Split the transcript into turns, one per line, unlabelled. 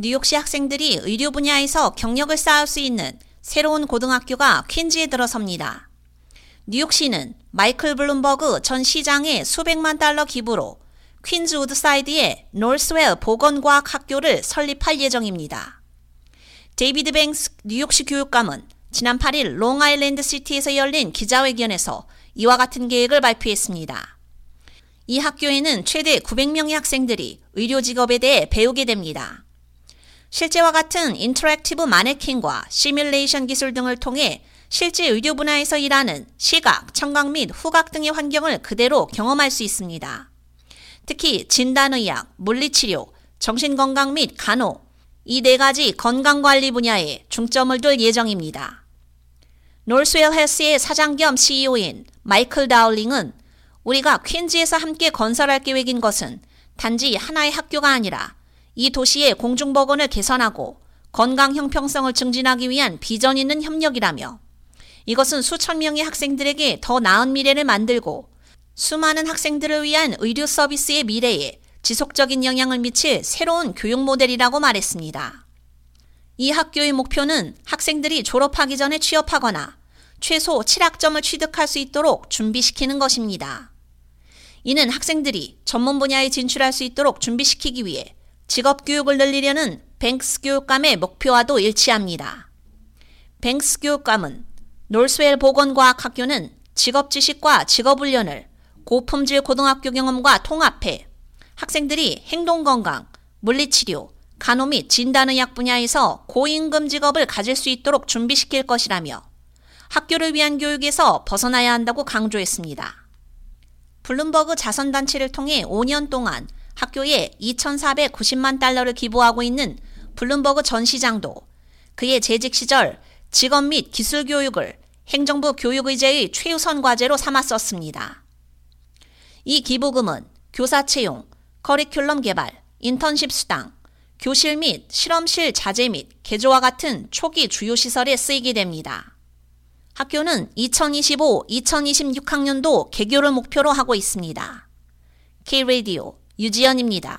뉴욕시 학생들이 의료 분야에서 경력을 쌓을 수 있는 새로운 고등학교가 퀸즈에 들어섭니다. 뉴욕시는 마이클 블룸버그 전 시장의 수백만 달러 기부로 퀸즈 우드사이드의 노스웰 보건과학 학교를 설립할 예정입니다. 데이비드 뱅크스 뉴욕시 교육감은 지난 8일 롱아일랜드 시티에서 열린 기자회견에서 이와 같은 계획을 발표했습니다. 이 학교에는 최대 900명의 학생들이 의료 직업에 대해 배우게 됩니다. 실제와 같은 interactive 마네킹과 시뮬레이션 기술 등을 통해 실제 의료 분야에서 일하는 시각, 청각 및 후각 등의 환경을 그대로 경험할 수 있습니다. 특히 진단의학, 물리치료, 정신건강 및 간호, 이 네 가지 건강관리 분야에 중점을 둘 예정입니다. 노스웰 헬스의 사장 겸 CEO인 마이클 다울링은 우리가 퀸즈에서 함께 건설할 계획인 것은 단지 하나의 학교가 아니라 이 도시의 공중보건을 개선하고 건강 형평성을 증진하기 위한 비전 있는 협력이라며 이것은 수천 명의 학생들에게 더 나은 미래를 만들고 수많은 학생들을 위한 의료 서비스의 미래에 지속적인 영향을 미칠 새로운 교육 모델이라고 말했습니다. 이 학교의 목표는 학생들이 졸업하기 전에 취업하거나 최소 7학점을 취득할 수 있도록 준비시키는 것입니다. 이는 학생들이 전문 분야에 진출할 수 있도록 준비시키기 위해 직업 교육을 늘리려는 뱅스 교육감의 목표와도 일치합니다. 뱅스 교육감은 놀스웰 보건과학 학교는 직업 지식과 직업 훈련을 고품질 고등학교 경험과 통합해 학생들이 행동 건강, 물리치료, 간호 및 진단의학 분야에서 고임금 직업을 가질 수 있도록 준비시킬 것이라며 학교를 위한 교육에서 벗어나야 한다고 강조했습니다. 블룸버그 자선단체를 통해 5년 동안 학교에 2,490만 달러를 기부하고 있는 블룸버그 전 시장도 그의 재직 시절 직업 및 기술 교육을 행정부 교육의제의 최우선 과제로 삼았었습니다. 이 기부금은 교사 채용, 커리큘럼 개발, 인턴십 수당, 교실 및 실험실 자재 및 개조와 같은 초기 주요 시설에 쓰이게 됩니다. 학교는 2025-2026학년도 개교를 목표로 하고 있습니다. K-Radio 유지연입니다.